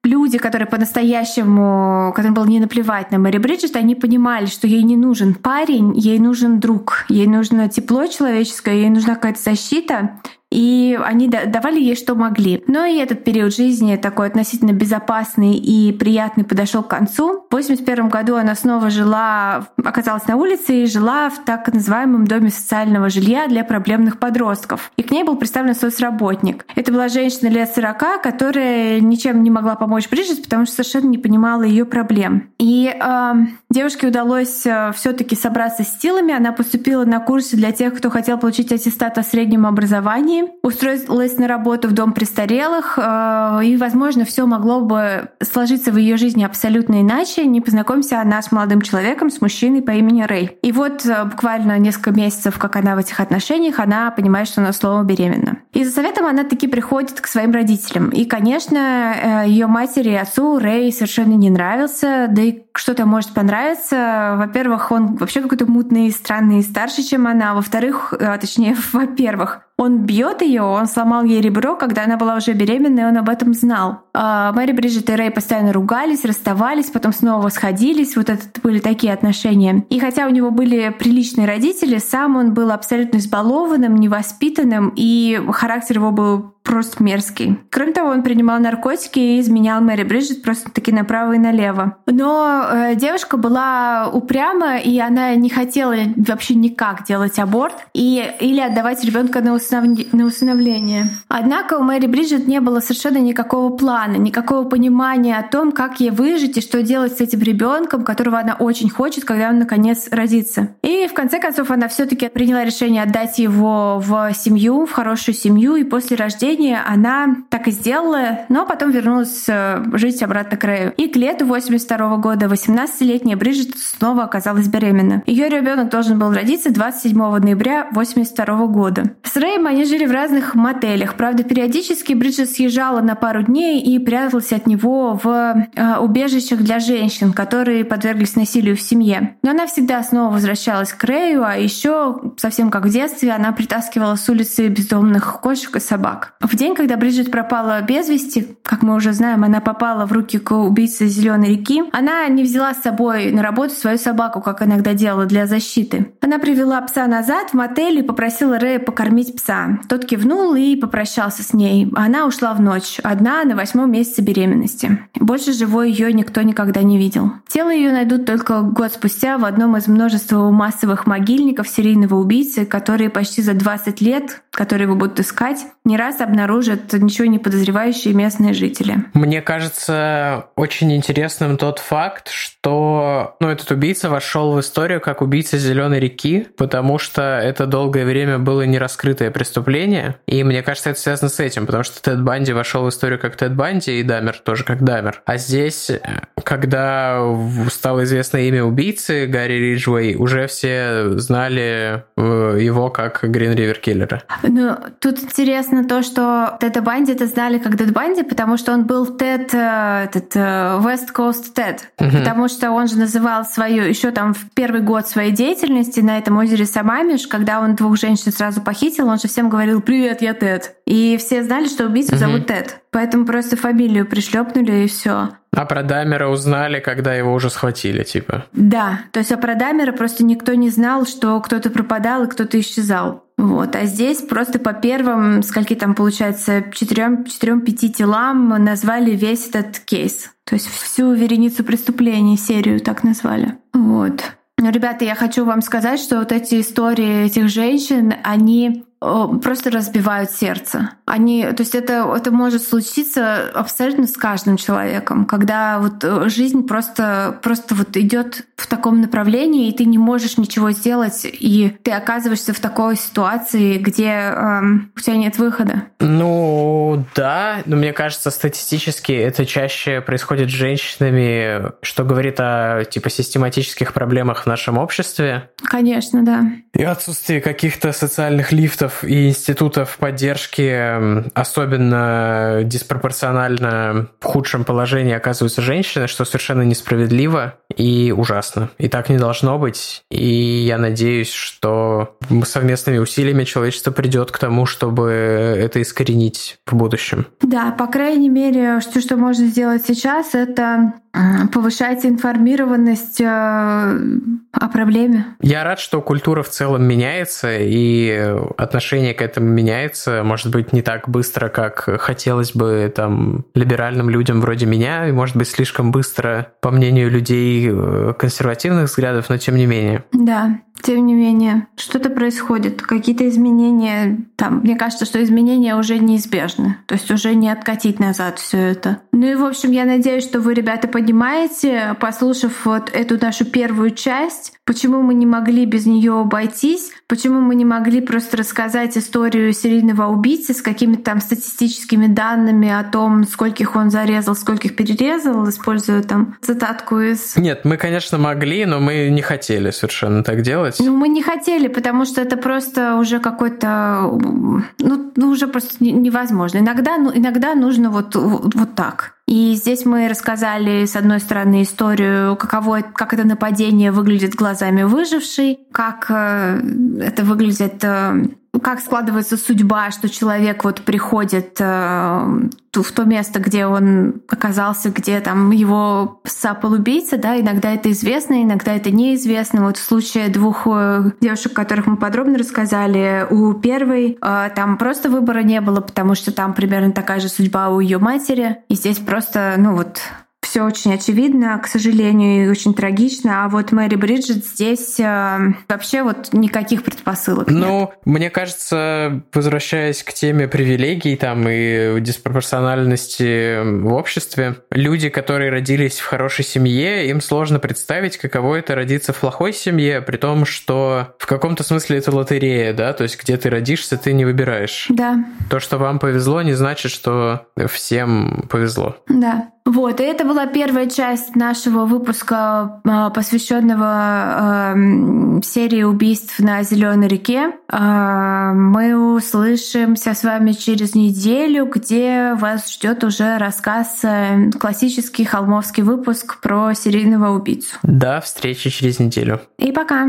Speaker 2: люди, которые по-настоящему, которым было не наплевать на Мэри Бриджит, они понимали, что ей не нужен парень, ей нужен друг, ей нужно тепло человеческое, ей нужна какая-то защита. И они давали ей, что могли. Но и этот период жизни такой относительно безопасный и приятный подошел к концу. В 81 году она снова жила, оказалась на улице и жила в так называемом доме социального жилья для проблемных подростков. И к ней был представлен соцработник. Это была женщина лет 40, которая ничем не могла помочь Бриджит, потому что совершенно не понимала ее проблем. И э, девушке удалось э, все-таки собраться с силами. Она поступила на курсы для тех, кто хотел получить аттестат о среднем образовании, устроилась на работу в дом престарелых, э, и, возможно, все могло бы сложиться в ее жизни абсолютно иначе, не познакомься она с молодым человеком, с мужчиной по имени Рэй. И вот э, буквально несколько месяцев, как она в этих отношениях, она понимает, что она слово беременна. И за советом она таки приходит к своим родителям. И, конечно, ее матери и отцу Рэй совершенно не нравился, да и что-то может понравиться. Во-первых, он вообще какой-то мутный, странный, старше, чем она. Во-вторых, э, точнее, [LAUGHS] во-первых, он бьет ее, он сломал ей ребро, когда она была уже беременна, и он об этом знал. А Мэри Бриджит и Рэй постоянно ругались, расставались, потом снова сходились. Вот это были такие отношения. И хотя у него были приличные родители, сам он был абсолютно избалованным, невоспитанным, и характер его был просто мерзкий. Кроме того, он принимал наркотики и изменял Мэри Бриджит просто-таки направо и налево. Но э, девушка была упряма, и она не хотела вообще никак делать аборт и, или отдавать ребенка на, уснов... на усыновление. Однако у Мэри Бриджит не было совершенно никакого плана, никакого понимания о том, как ей выжить и что делать с этим ребенком, которого она очень хочет, когда он наконец родится. И в конце концов она все-таки приняла решение отдать его в семью, в хорошую семью, и после рождения рождения она так и сделала, но потом вернулась э, жить обратно к Рэю. И к лету 82 года 18-летняя Бриджит снова оказалась беременна. Ее ребенок должен был родиться 27 ноября 82 года. С Рэем они жили в разных мотелях. Правда, периодически Бриджит съезжала на пару дней и пряталась от него в э, убежищах для женщин, которые подверглись насилию в семье. Но она всегда снова возвращалась к Рэю, а еще, совсем как в детстве, она притаскивала с улицы бездомных кошек и собак. В день, когда Бриджит пропала без вести, как мы уже знаем, она попала в руки к убийце Зеленой реки, она не взяла с собой на работу свою собаку, как иногда делала для защиты. Она привела пса назад в мотель и попросила Рэя покормить пса. Тот кивнул и попрощался с ней. Она ушла в ночь, одна на восьмом месяце беременности. Больше живой ее никто никогда не видел. Тело ее найдут только год спустя в одном из множества массовых могильников серийного убийцы, которые почти за 20 лет, которые его будут искать, не раз обнаружат ничего не подозревающие местные жители.
Speaker 1: Мне кажется очень интересным тот факт, что ну, этот убийца вошел в историю как убийца Зеленой реки, потому что это долгое время было нераскрытое преступление. И мне кажется, это связано с этим, потому что Тед Банди вошел в историю как Тед Банди, и Дамер тоже как Дамер. А здесь, когда стало известно имя убийцы Гарри Риджвей, уже все знали э, его как Грин Ривер Киллера.
Speaker 2: Ну, тут интересно то, что Теда Банди это знали как Тед Банди, потому что он был Тед, э, этот э, West Coast Тед, угу. потому что он же называл свою еще там в первый год своей деятельности на этом озере Самамиш, когда он двух женщин сразу похитил, он же всем говорил «Привет, я Тед». И все знали, что убийцу угу. зовут Тед. Поэтому просто фамилию пришлепнули и все.
Speaker 1: А про Дамера узнали, когда его уже схватили, типа?
Speaker 2: Да, то есть а про Дамера просто никто не знал, что кто-то пропадал и кто-то исчезал. Вот. А здесь просто по первым, скольки там получается, четырем-пяти телам назвали весь этот кейс. То есть всю вереницу преступлений, серию так назвали. Вот. Ребята, я хочу вам сказать, что вот эти истории этих женщин, они просто разбивают сердце. Они, то есть это, это может случиться абсолютно с каждым человеком, когда вот э, жизнь просто, просто вот идет в таком направлении, и ты не можешь ничего сделать, и ты оказываешься в такой ситуации, где эм, у тебя нет выхода.
Speaker 1: Ну да, но мне кажется, статистически это чаще происходит с женщинами, что говорит о типа систематических проблемах в нашем обществе.
Speaker 2: Конечно, да.
Speaker 1: И отсутствие каких-то социальных лифтов фондов и институтов поддержки особенно диспропорционально в худшем положении оказываются женщины, что совершенно несправедливо и ужасно. И так не должно быть. И я надеюсь, что совместными усилиями человечество придет к тому, чтобы это искоренить в будущем.
Speaker 2: Да, по крайней мере, что, что можно сделать сейчас, это повышать информированность э, о проблеме.
Speaker 1: Я рад, что культура в целом меняется, и отношение к этому меняется. Может быть, не так быстро, как хотелось бы там либеральным людям вроде меня, и может быть, слишком быстро, по мнению людей э, консервативных взглядов, но тем не менее.
Speaker 2: Да, тем не менее, что-то происходит, какие-то изменения. Там, мне кажется, что изменения уже неизбежны. То есть уже не откатить назад все это. Ну и, в общем, я надеюсь, что вы, ребята, понимаете, послушав вот эту нашу первую часть, почему мы не могли без нее обойтись, почему мы не могли просто рассказать историю серийного убийцы с какими-то там статистическими данными о том, скольких он зарезал, скольких перерезал, используя там цитатку из...
Speaker 1: Нет, мы, конечно, могли, но мы не хотели совершенно так делать.
Speaker 2: Ну, мы не хотели, потому что это просто уже какой-то... Ну, ну уже просто невозможно. Иногда, ну, иногда нужно вот, вот так. И здесь мы рассказали, с одной стороны, историю, каково, как это нападение выглядит глазами выжившей, как э, это выглядит э, как складывается судьба, что человек вот приходит э, в то место, где он оказался, где там его сапал убийца, да, иногда это известно, иногда это неизвестно. Вот в случае двух э, девушек, которых мы подробно рассказали, у первой э, там просто выбора не было, потому что там примерно такая же судьба у ее матери, и здесь просто, ну вот, все очень очевидно, к сожалению, и очень трагично. А вот Мэри Бриджит здесь э, вообще вот никаких предпосылок.
Speaker 1: Ну, нет. мне кажется, возвращаясь к теме привилегий там и диспропорциональности в обществе, люди, которые родились в хорошей семье, им сложно представить, каково это родиться в плохой семье, при том, что в каком-то смысле это лотерея, да, то есть где ты родишься, ты не выбираешь.
Speaker 2: Да.
Speaker 1: То, что вам повезло, не значит, что всем повезло.
Speaker 2: Да. Вот, и это была первая часть нашего выпуска, а, посвященного э, серии убийств на Зеленой реке. Э, мы услышимся с вами через неделю, где вас ждет уже рассказ, э, классический холмовский выпуск про серийного убийцу.
Speaker 1: До встречи через неделю.
Speaker 2: И пока.